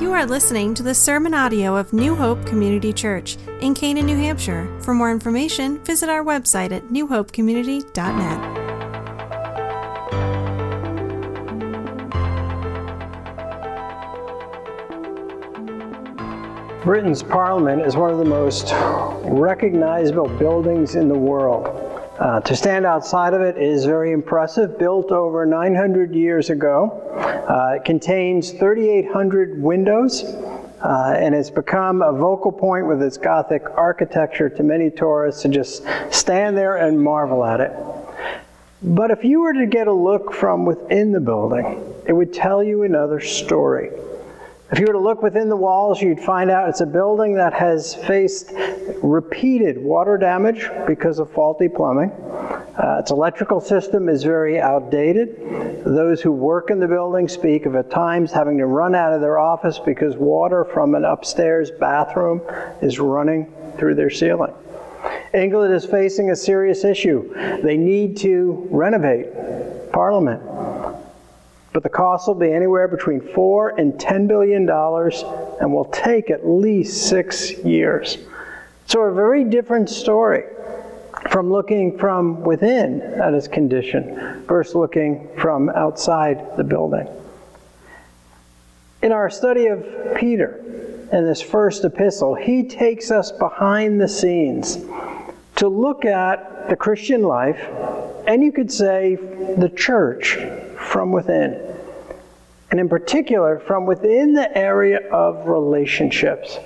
You are listening to the sermon audio of New Hope Community Church in Canaan, New Hampshire. For more information, visit our website at newhopecommunity.net. Britain's parliament is one of the most recognizable buildings in the world. Uh, to stand outside of it is very impressive. Built over 900 years ago, uh, it contains 3,800 windows. Uh, and it's become a vocal point with its Gothic architecture to many tourists to just stand there and marvel at it. But if you were to get a look from within the building, it would tell you another story. If you were to look within the walls, you'd find out it's a building that has faced repeated water damage because of faulty plumbing. Uh, its electrical system is very outdated. Those who work in the building speak of at times having to run out of their office because water from an upstairs bathroom is running through their ceiling. England is facing a serious issue. They need to renovate Parliament but the cost will be anywhere between four and ten billion dollars and will take at least six years. So, a very different story from looking from within at its condition versus looking from outside the building. In our study of Peter in this first epistle, he takes us behind the scenes to look at the Christian life, and you could say the church from within. And in particular, from within the area of relationships.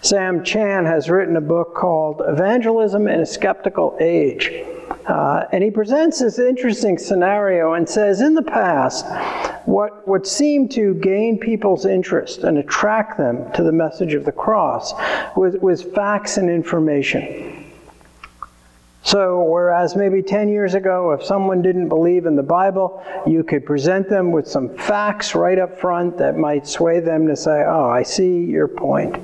Sam Chan has written a book called Evangelism in a Skeptical Age. Uh, and he presents this interesting scenario and says in the past, what, what seemed to gain people's interest and attract them to the message of the cross was, was facts and information. So, whereas maybe 10 years ago, if someone didn't believe in the Bible, you could present them with some facts right up front that might sway them to say, Oh, I see your point.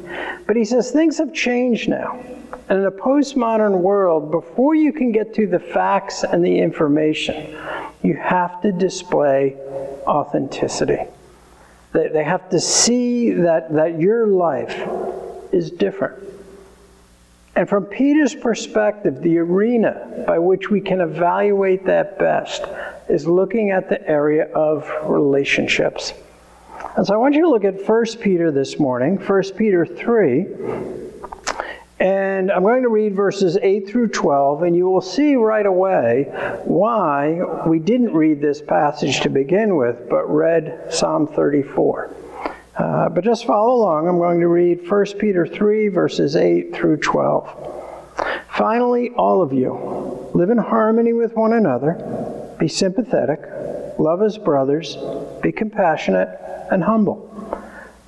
But he says things have changed now. And in a postmodern world, before you can get to the facts and the information, you have to display authenticity. They, have to see that, that your life is different and from Peter's perspective, the arena by which we can evaluate that best is looking at the area of relationships. And so I want you to look at 1 Peter this morning, 1 Peter 3. And I'm going to read verses 8 through 12, and you will see right away why we didn't read this passage to begin with, but read Psalm 34. Uh, but just follow along. I'm going to read 1 Peter 3, verses 8 through 12. Finally, all of you, live in harmony with one another, be sympathetic, love as brothers, be compassionate and humble.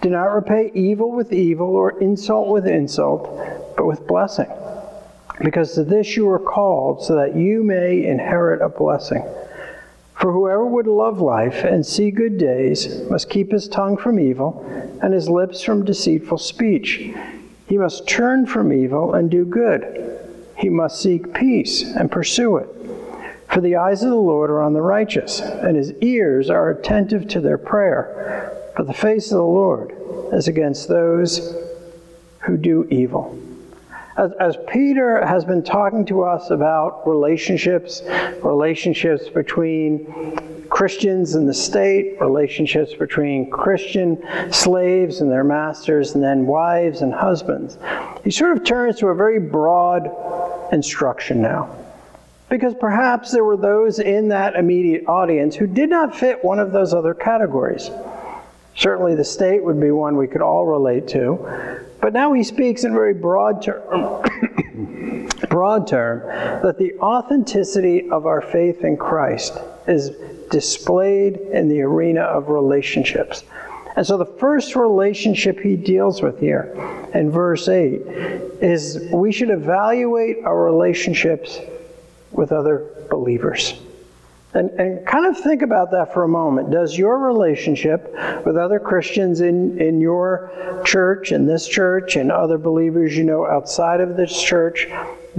Do not repay evil with evil or insult with insult, but with blessing. Because to this you are called, so that you may inherit a blessing. For whoever would love life and see good days must keep his tongue from evil and his lips from deceitful speech. He must turn from evil and do good. He must seek peace and pursue it. For the eyes of the Lord are on the righteous, and his ears are attentive to their prayer. But the face of the Lord is against those who do evil. As, as, Peter has been talking to us about relationships, relationships between Christians and the state, relationships between Christian slaves and their masters, and then wives and husbands, he sort of turns to a very broad instruction now. Because perhaps there were those in that immediate audience who did not fit one of those other categories. Certainly, the state would be one we could all relate to. But now he speaks in very broad term, broad term that the authenticity of our faith in Christ is displayed in the arena of relationships. And so the first relationship he deals with here in verse 8 is we should evaluate our relationships with other believers. And, and kind of think about that for a moment. Does your relationship with other Christians in, in your church, in this church, and other believers you know outside of this church,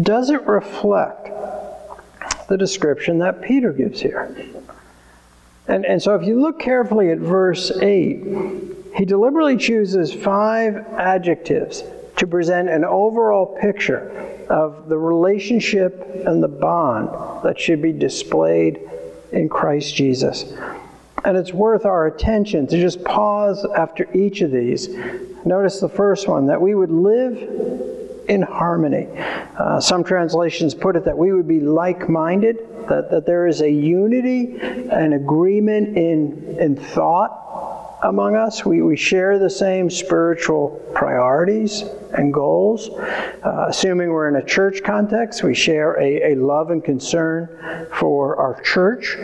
does it reflect the description that Peter gives here? And, and so if you look carefully at verse 8, he deliberately chooses five adjectives to present an overall picture of the relationship and the bond that should be displayed in Christ Jesus. And it's worth our attention to just pause after each of these. Notice the first one that we would live in harmony. Uh, some translations put it that we would be like minded, that, that there is a unity and agreement in, in thought among us. We, we share the same spiritual priorities and goals. Uh, assuming we're in a church context, we share a, a love and concern for our church,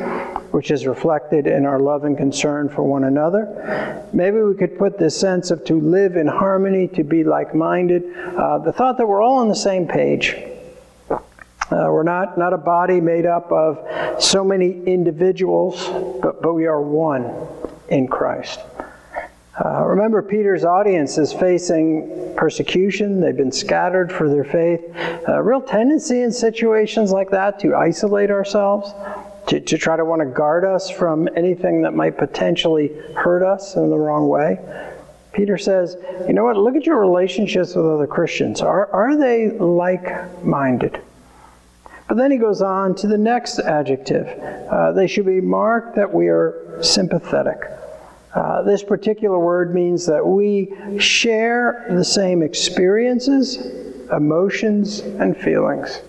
which is reflected in our love and concern for one another. Maybe we could put this sense of to live in harmony, to be like minded, uh, the thought that we're all on the same page. Uh, we're not, not a body made up of so many individuals, but, but we are one in Christ. Uh, remember, Peter's audience is facing persecution. They've been scattered for their faith. A real tendency in situations like that to isolate ourselves, to, to try to want to guard us from anything that might potentially hurt us in the wrong way. Peter says, You know what? Look at your relationships with other Christians. Are, are they like minded? But then he goes on to the next adjective. Uh, they should be marked that we are sympathetic. Uh, this particular word means that we share the same experiences, emotions, and feelings.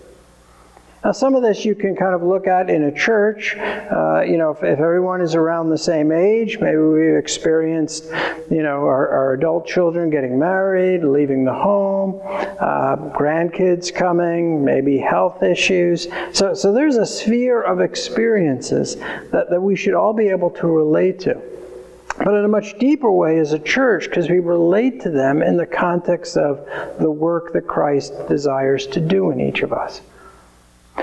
Now, some of this you can kind of look at in a church. Uh, you know, if, if, everyone is around the same age, maybe we've experienced, you know, our, our adult children getting married, leaving the home, uh, grandkids coming, maybe health issues. So, so there's a sphere of experiences that, that we should all be able to relate to but in a much deeper way as a church because we relate to them in the context of the work that Christ desires to do in each of us.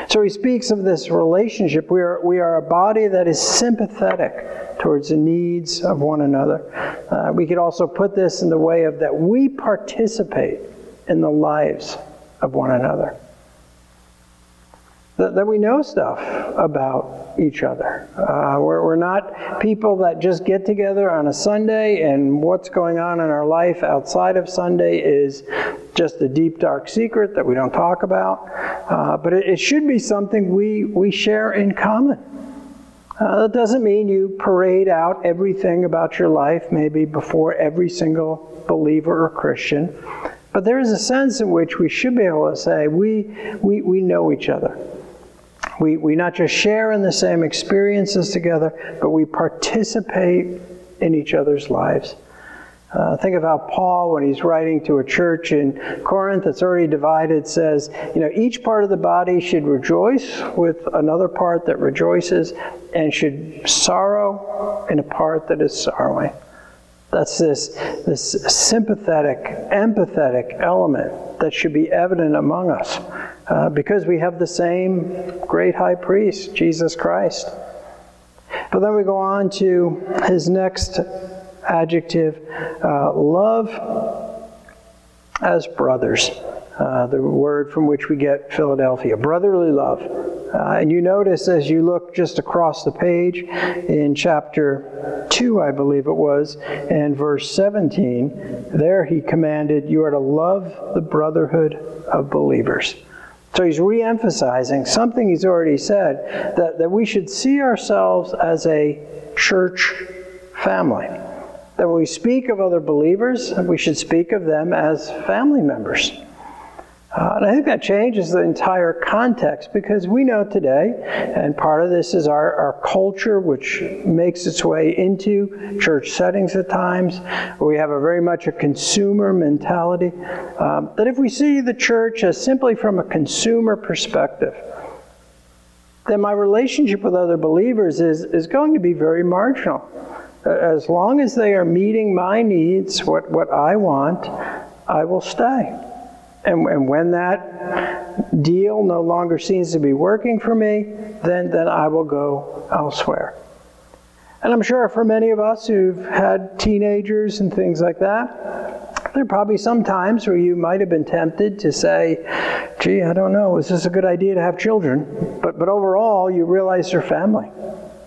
So he speaks of this relationship. We are, we are a body that is sympathetic towards the needs of one another. Uh, we could also put this in the way of that we participate in the lives of one another that, that we know stuff about each other. Uh, we're, we're not people that just get together on a Sunday and what's going on in our life outside of Sunday is just a deep, dark secret that we don't talk about. Uh, but it, it should be something we, we share in common. Uh, that doesn't mean you parade out everything about your life, maybe before every single believer or Christian. But there is a sense in which we should be able to say, we, we, we know each other. We, we not just share in the same experiences together, but we participate in each other's lives. Uh, think of how Paul, when he's writing to a church in Corinth that's already divided, says, you know, each part of the body should rejoice with another part that rejoices and should sorrow in a part that is sorrowing. That's this, this sympathetic, empathetic element that should be evident among us uh, because we have the same great high priest, Jesus Christ. But then we go on to his next adjective uh, love as brothers. Uh, the word from which we get Philadelphia, brotherly love. Uh, and you notice as you look just across the page in chapter 2, I believe it was, and verse 17, there he commanded, You are to love the brotherhood of believers. So he's re emphasizing something he's already said that, that we should see ourselves as a church family. That when we speak of other believers, we should speak of them as family members. Uh, and I think that changes the entire context because we know today, and part of this is our, our culture, which makes its way into church settings at times, we have a very much a consumer mentality, um, that if we see the church as simply from a consumer perspective, then my relationship with other believers is, is going to be very marginal. As long as they are meeting my needs, what, what I want, I will stay. And, and when that deal no longer seems to be working for me, then, then I will go elsewhere. And I'm sure for many of us who've had teenagers and things like that, there are probably some times where you might have been tempted to say, gee, I don't know, is this a good idea to have children? But, but overall, you realize they're family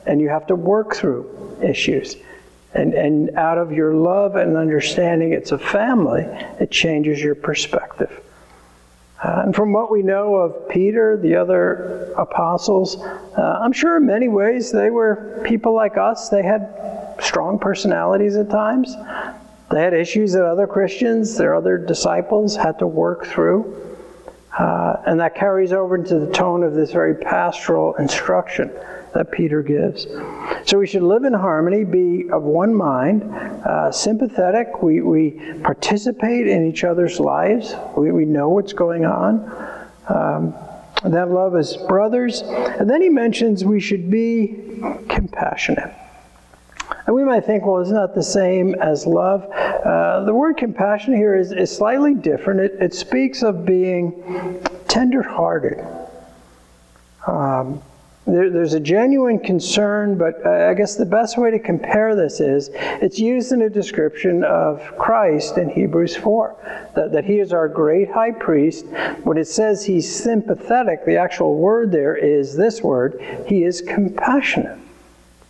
and you have to work through issues. And, and out of your love and understanding it's a family, it changes your perspective. Uh, and from what we know of Peter, the other apostles, uh, I'm sure in many ways they were people like us. They had strong personalities at times. They had issues that other Christians, their other disciples, had to work through. Uh, and that carries over into the tone of this very pastoral instruction that Peter gives. So we should live in harmony, be of one mind, uh, sympathetic. We, we participate in each other's lives, we, we know what's going on. Um, that love as brothers. And then he mentions we should be compassionate. And we might think, well, isn't that the same as love? Uh, the word compassion here is, is slightly different. It, it speaks of being tender-hearted. Um, there, there's a genuine concern, but uh, I guess the best way to compare this is it's used in a description of Christ in Hebrews 4, that, that he is our great high priest. When it says he's sympathetic, the actual word there is this word he is compassionate,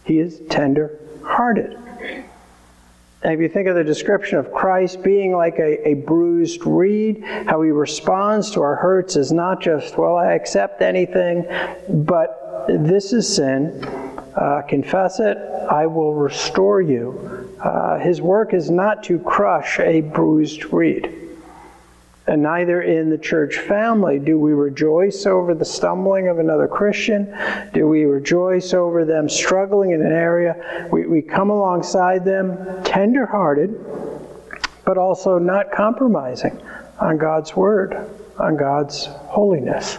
he is tender hearted. And if you think of the description of Christ being like a, a bruised reed, how he responds to our hurts is not just, well, I accept anything, but this is sin. Uh, confess it, I will restore you. Uh, his work is not to crush a bruised reed. And neither in the church family do we rejoice over the stumbling of another Christian, do we rejoice over them struggling in an area. We, we come alongside them tenderhearted, but also not compromising on God's word, on God's holiness.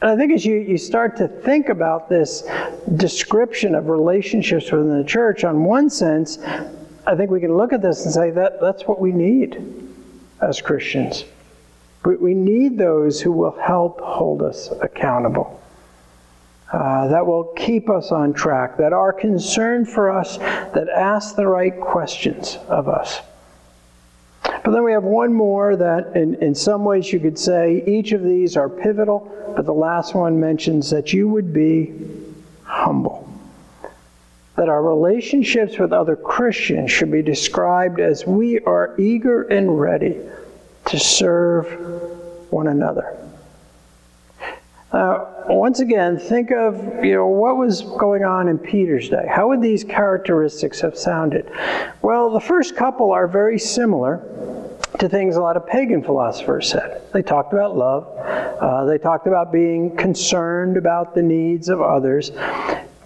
And I think as you, you start to think about this description of relationships within the church, on one sense, I think we can look at this and say that that's what we need as Christians. We, we need those who will help hold us accountable. Uh, that will keep us on track, that are concerned for us, that ask the right questions of us. But then we have one more that, in, in some ways, you could say each of these are pivotal, but the last one mentions that you would be humble. That our relationships with other Christians should be described as we are eager and ready to serve one another. Uh, once again, think of you know what was going on in Peter's day. How would these characteristics have sounded? Well, the first couple are very similar to things a lot of pagan philosophers said. They talked about love. Uh, they talked about being concerned about the needs of others.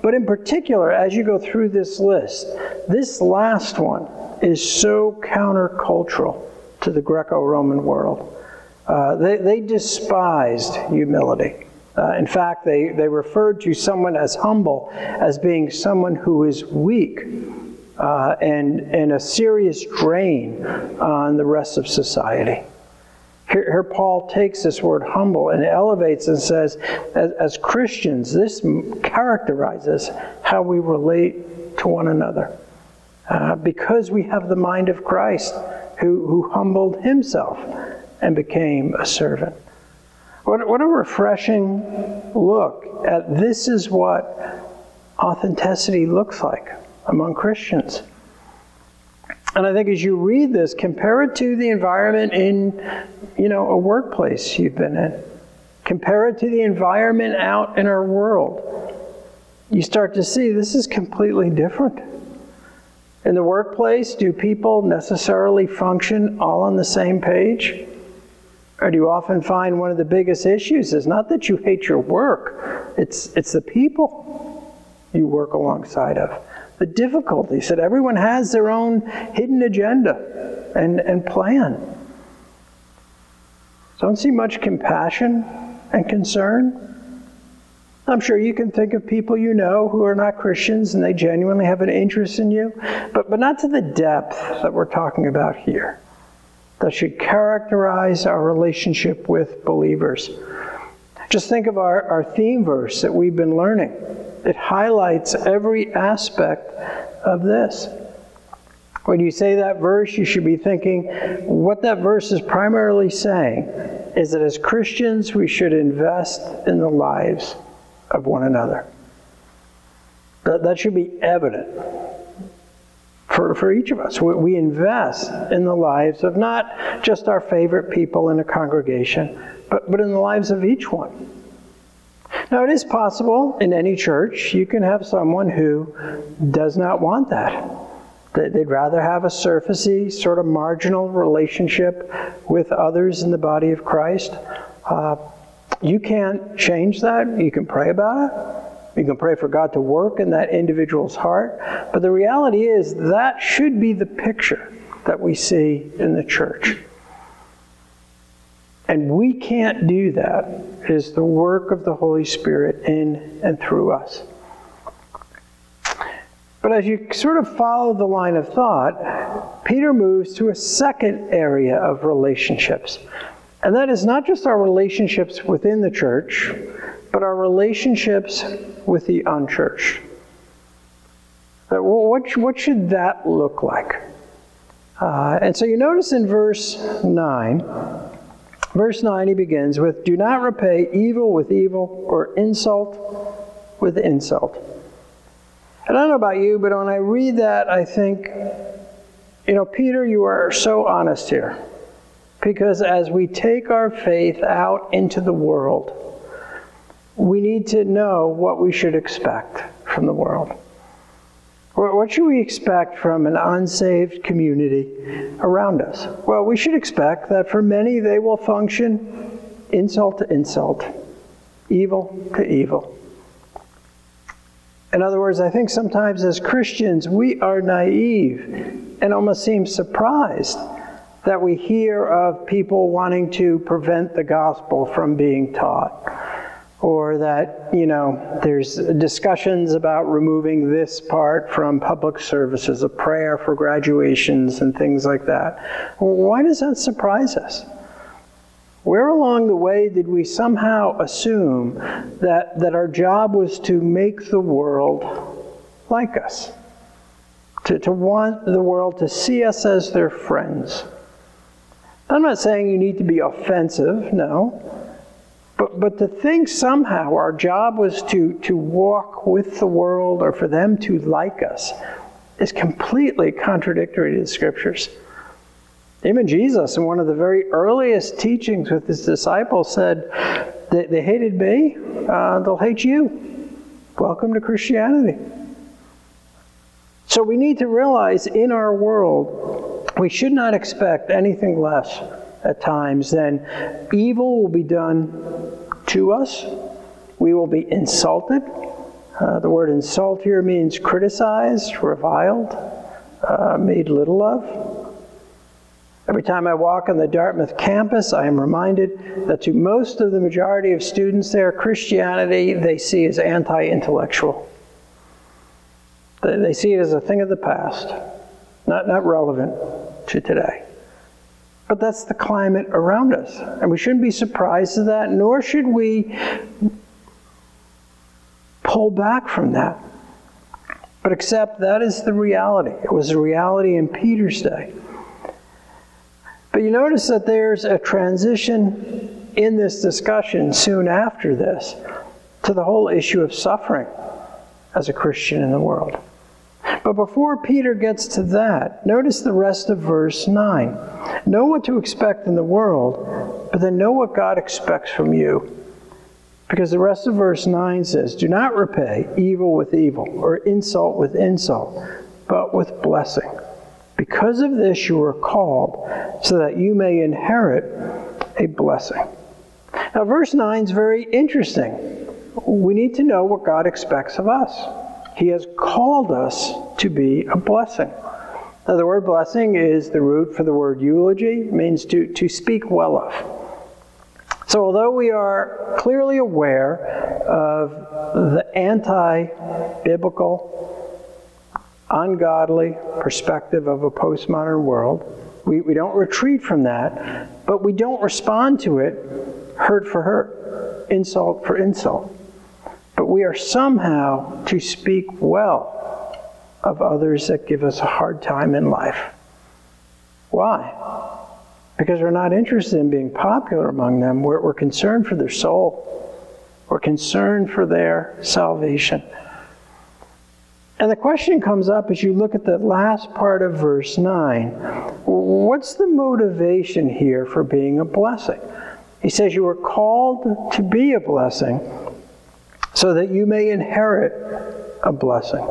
But in particular, as you go through this list, this last one is so countercultural to the Greco Roman world. Uh, they, they, despised humility. Uh, in fact, they, they referred to someone as humble as being someone who is weak uh, and, and a serious drain on the rest of society. Here, here, Paul takes this word humble and elevates and says, as, as Christians, this characterizes how we relate to one another. Uh, because we have the mind of Christ who, who humbled himself and became a servant. What, what a refreshing look at this is what authenticity looks like among Christians. And I think as you read this, compare it to the environment in, you know, a workplace you've been in. Compare it to the environment out in our world. You start to see this is completely different. In the workplace, do people necessarily function all on the same page? Or do you often find one of the biggest issues is not that you hate your work, it's, it's the people you work alongside of. The difficulties that everyone has their own hidden agenda and, and plan. Don't see much compassion and concern. I'm sure you can think of people you know who are not Christians and they genuinely have an interest in you, but, but not to the depth that we're talking about here. That should characterize our relationship with believers. Just think of our, our theme verse that we've been learning. It highlights every aspect of this. When you say that verse, you should be thinking what that verse is primarily saying is that as Christians, we should invest in the lives of one another. That, that should be evident for, for each of us. We, we invest in the lives of not just our favorite people in a congregation, but, but in the lives of each one. Now, it is possible in any church you can have someone who does not want that. They'd rather have a surfacey, sort of marginal relationship with others in the body of Christ. Uh, you can't change that. You can pray about it. You can pray for God to work in that individual's heart. But the reality is, that should be the picture that we see in the church. And we can't do that. It is the work of the Holy Spirit in and through us. But as you sort of follow the line of thought, Peter moves to a second area of relationships. And that is not just our relationships within the church, but our relationships with the unchurched. What, what should that look like? Uh, and so you notice in verse 9, verse 9 he begins with, Do not repay evil with evil or insult with insult. I don't know about you, but when I read that, I think, you know, Peter, you are so honest here. Because as we take our faith out into the world, we need to know what we should expect from the world. What should we expect from an unsaved community around us? Well, we should expect that for many they will function insult to insult, evil to evil. In other words, I think sometimes as Christians we are naive and almost seem surprised that we hear of people wanting to prevent the gospel from being taught. Or that, you know, there's discussions about removing this part from public services, a prayer for graduations and things like that. Why does that surprise us? Where along the way did we somehow assume that, that our job was to make the world like us? To, to want the world to see us as their friends? I'm not saying you need to be offensive, no. But, but to think somehow our job was to, to walk with the world or for them to like us is completely contradictory to the scriptures. Even Jesus, in one of the very earliest teachings with his disciples, said, They, they hated me, uh, they'll hate you. Welcome to Christianity. So we need to realize in our world, we should not expect anything less at times then evil will be done to us. We will be insulted. Uh, the word insult here means criticized, reviled, uh, made little of. Every time I walk on the Dartmouth campus, I am reminded that to most of the majority of students there, Christianity they see as anti intellectual. They see it as a thing of the past, not, not relevant to today. But that's the climate around us. And we shouldn't be surprised at that, nor should we pull back from that. But accept that is the reality. It was a reality in Peter's day. But you notice that there's a transition in this discussion soon after this to the whole issue of suffering as a Christian in the world. But before Peter gets to that, notice the rest of verse 9. Know what to expect in the world, but then know what God expects from you. Because the rest of verse 9 says, Do not repay evil with evil or insult with insult, but with blessing. Because of this you are called, so that you may inherit a blessing. Now, verse 9 is very interesting. We need to know what God expects of us. He has called us to be a blessing. Now, the word blessing is the root for the word eulogy, it means to, to speak well of. So, although we are clearly aware of the anti biblical, ungodly perspective of a postmodern world, we, we don't retreat from that, but we don't respond to it hurt for hurt, insult for insult but we are somehow to speak well of others that give us a hard time in life. Why? Because we're not interested in being popular among them. We're, we're concerned for their soul, we're concerned for their salvation. And the question comes up as you look at the last part of verse 9 what's the motivation here for being a blessing? He says, You are called to be a blessing so that you may inherit a blessing.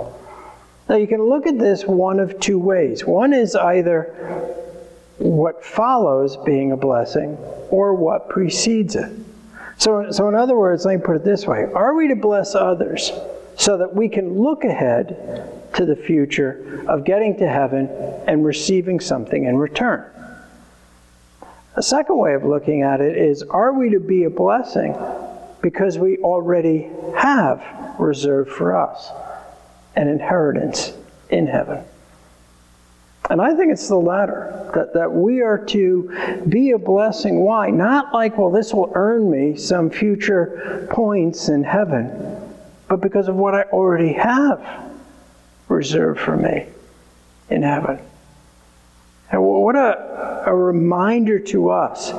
Now, you can look at this one of two ways. One is either what follows being a blessing or what precedes it. So, so, in other words, let me put it this way Are we to bless others so that we can look ahead to the future of getting to heaven and receiving something in return? A second way of looking at it is Are we to be a blessing because we already have reserved for us an inheritance in heaven? And I think it's the latter, that, that we are to be a blessing. Why? Not like, well, this will earn me some future points in heaven, but because of what I already have reserved for me in heaven. And what a, a reminder to us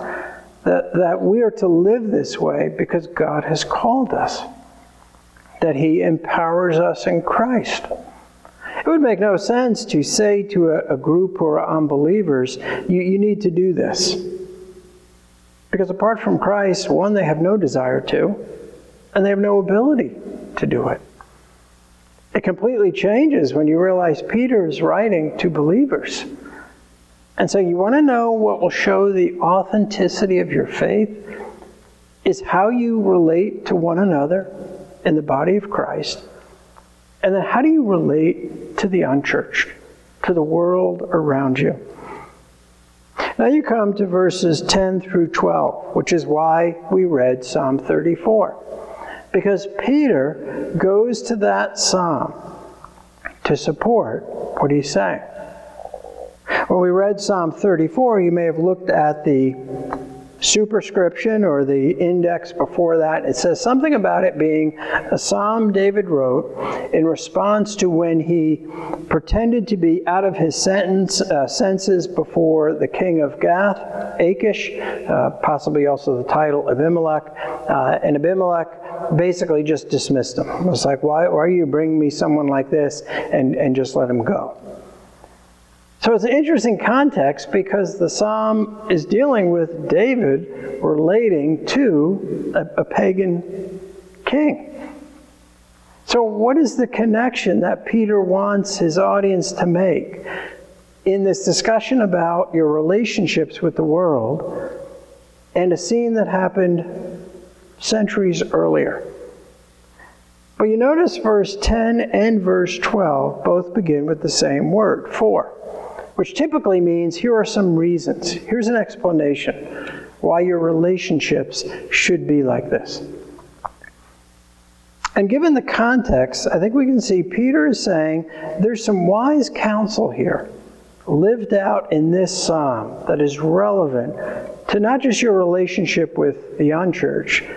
that, that we are to live this way because God has called us, that He empowers us in Christ. It would make no sense to say to a, a group who are unbelievers, you, you need to do this. Because apart from Christ, one, they have no desire to, and they have no ability to do it. It completely changes when you realize Peter is writing to believers. And so you want to know what will show the authenticity of your faith is how you relate to one another in the body of Christ and then how do you relate to the unchurched, to the world around you? Now you come to verses 10 through 12, which is why we read Psalm 34. Because Peter goes to that psalm to support what he's saying. When we read Psalm 34, you may have looked at the superscription or the index before that, it says something about it being a psalm David wrote in response to when he pretended to be out of his sentence, uh, senses before the king of Gath, Achish, uh, possibly also the title Abimelech. Uh, and Abimelech basically just dismissed him. It was like, why, why are you bringing me someone like this and, and just let him go? So it's an interesting context because the psalm is dealing with David relating to a, a, pagan king. So, what is the connection that Peter wants his audience to make in this discussion about your relationships with the world and a scene that happened centuries earlier? But you notice verse 10 and verse 12 both begin with the same word, for which typically means here are some reasons. Here's an explanation why your relationships should be like this. And given the context, I think we can see Peter is saying there's some wise counsel here lived out in this psalm that is relevant to not just your relationship with the unchurch,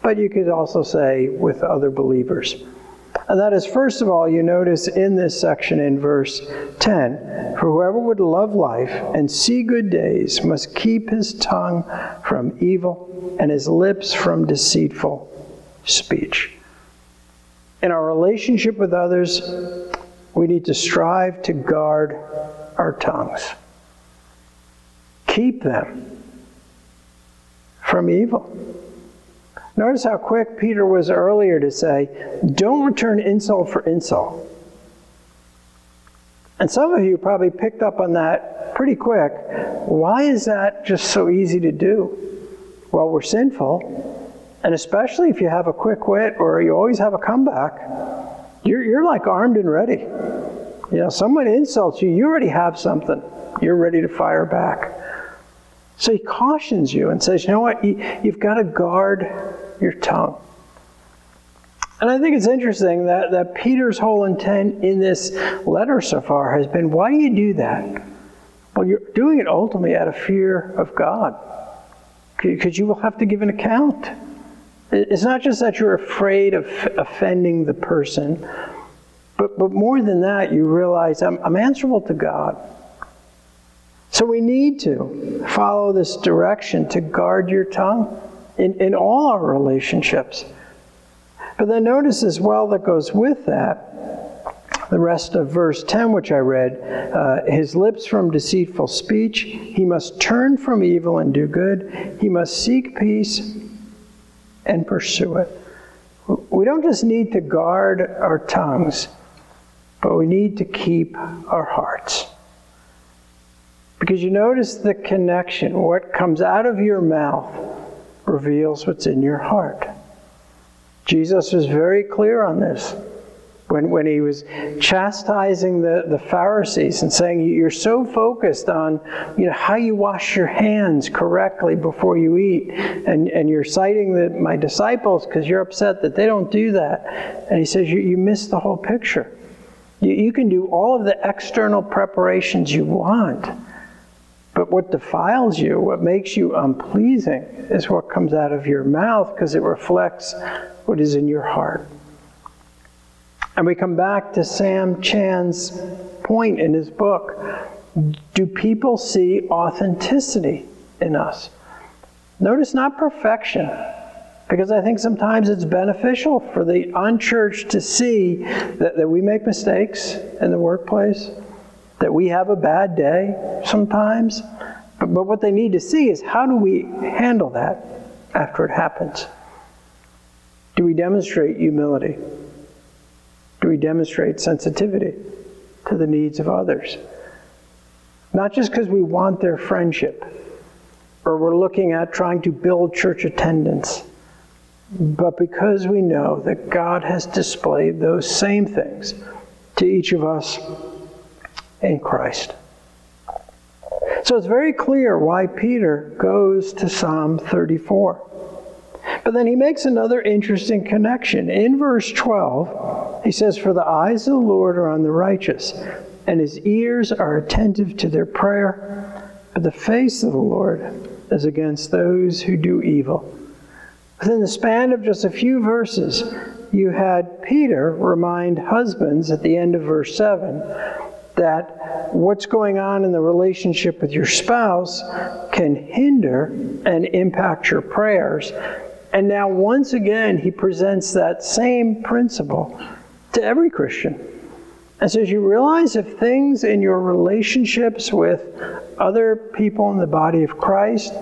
but you could also say with other believers. And that is, first of all, you notice in this section in verse 10 For whoever would love life and see good days must keep his tongue from evil and his lips from deceitful speech. In our relationship with others, we need to strive to guard our tongues. Keep them from evil. Notice how quick Peter was earlier to say, don't return insult for insult. And some of you probably picked up on that pretty quick. Why is that just so easy to do? Well, we're sinful. And especially if you have a quick wit or you always have a comeback, you're, you're like armed and ready. You know, someone insults you, you already have something. You're ready to fire back. So he cautions you and says, you know what? You, you've got to guard your tongue. And I think it's interesting that, that Peter's whole intent in this letter so far has been why do you do that? Well, you're doing it ultimately out of fear of God, because you will have to give an account. It's not just that you're afraid of offending the person, but, but more than that, you realize I'm, I'm answerable to God. So we need to follow this direction to guard your tongue in, in all our relationships. But then notice as well that goes with that The rest of verse 10, which I read, uh, his lips from deceitful speech, he must turn from evil and do good, he must seek peace and pursue it. We don't just need to guard our tongues, but we need to keep our hearts. Because you notice the connection. What comes out of your mouth reveals what's in your heart. Jesus was very clear on this when, when he was chastising the, the Pharisees and saying, You're so focused on you know, how you wash your hands correctly before you eat, and, and you're citing the, my disciples because you're upset that they don't do that. And he says, You, you miss the whole picture. You, you can do all of the external preparations you want. But what defiles you, what makes you unpleasing, is what comes out of your mouth because it reflects what is in your heart. And we come back to Sam Chan's point in his book. Do people see authenticity in us? Notice not perfection, because I think sometimes it's beneficial for the unchurched to see that, that we make mistakes in the workplace, that we have a bad day sometimes. But, but what they need to see is how do we handle that after it happens? Do we demonstrate humility? do we demonstrate sensitivity to the needs of others? Not just because we want their friendship or we're looking at trying to build church attendance, but because we know that God has displayed those same things to each of us in Christ. So it's very clear why Peter goes to Psalm 34. But then he makes another interesting connection. In verse 12, he says, For the eyes of the Lord are on the righteous, and his ears are attentive to their prayer, but the face of the Lord is against those who do evil. Within the span of just a few verses, you had Peter remind husbands at the end of verse 7 that what's going on in the relationship with your spouse can hinder and impact your prayers and now, once again, he presents that same principle to every Christian. And says, You realize if things in your relationships with other people in the body of Christ,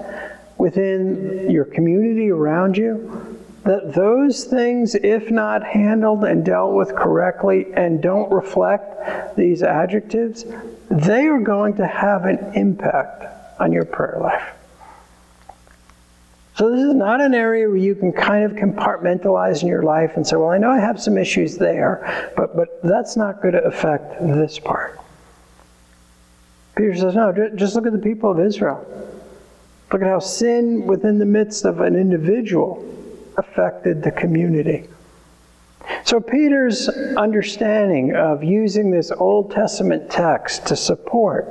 within your community around you, that those things, if not handled and dealt with correctly and don't reflect these adjectives, they are going to have an impact on your prayer life. So this is not an area where you can kind of compartmentalize in your life and say, well, I know I have some issues there, but, but that's not going to affect this part. Peter says, no, just look at the people of Israel. Look at how sin within the midst of an individual affected the community. So, Peter's understanding of using this Old Testament text to support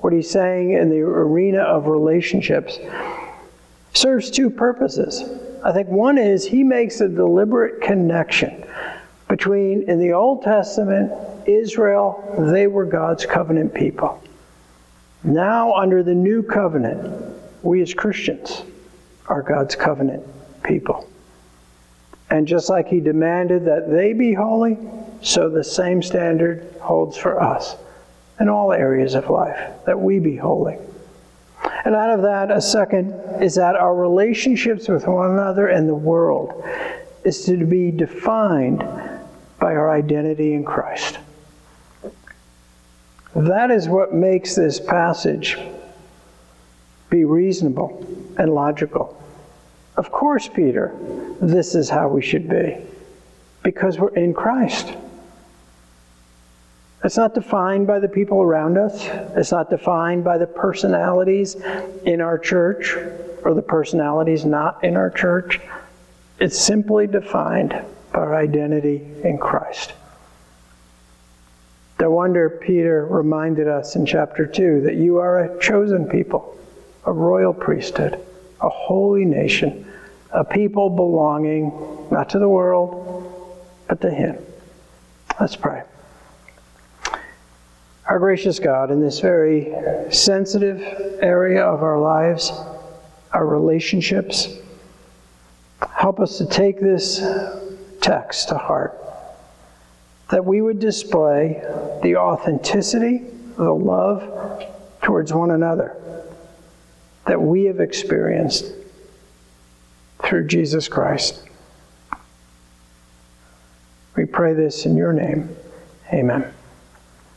what he's saying in the arena of relationships serves two purposes. I think one is he makes a deliberate connection between, in the Old Testament, Israel, they were God's covenant people. Now, under the new covenant, we as Christians are God's covenant people. And just like he demanded that they be holy, so the same standard holds for us in all areas of life, that we be holy. And out of that, a second is that our relationships with one another and the world is to be defined by our identity in Christ. That is what makes this passage be reasonable and logical. Of course, Peter, this is how we should be because we're in Christ. It's not defined by the people around us. It's not defined by the personalities in our church or the personalities not in our church. It's simply defined by our identity in Christ. No wonder Peter reminded us in chapter 2 that you are a chosen people, a royal priesthood, a holy nation, a people belonging not to the world, but to Him. Let's pray. Our gracious God, in this very sensitive area of our lives, our relationships, help us to take this text to heart. that we would display the authenticity, the love towards one another that we have experienced through Jesus Christ. We pray this in your name. Amen.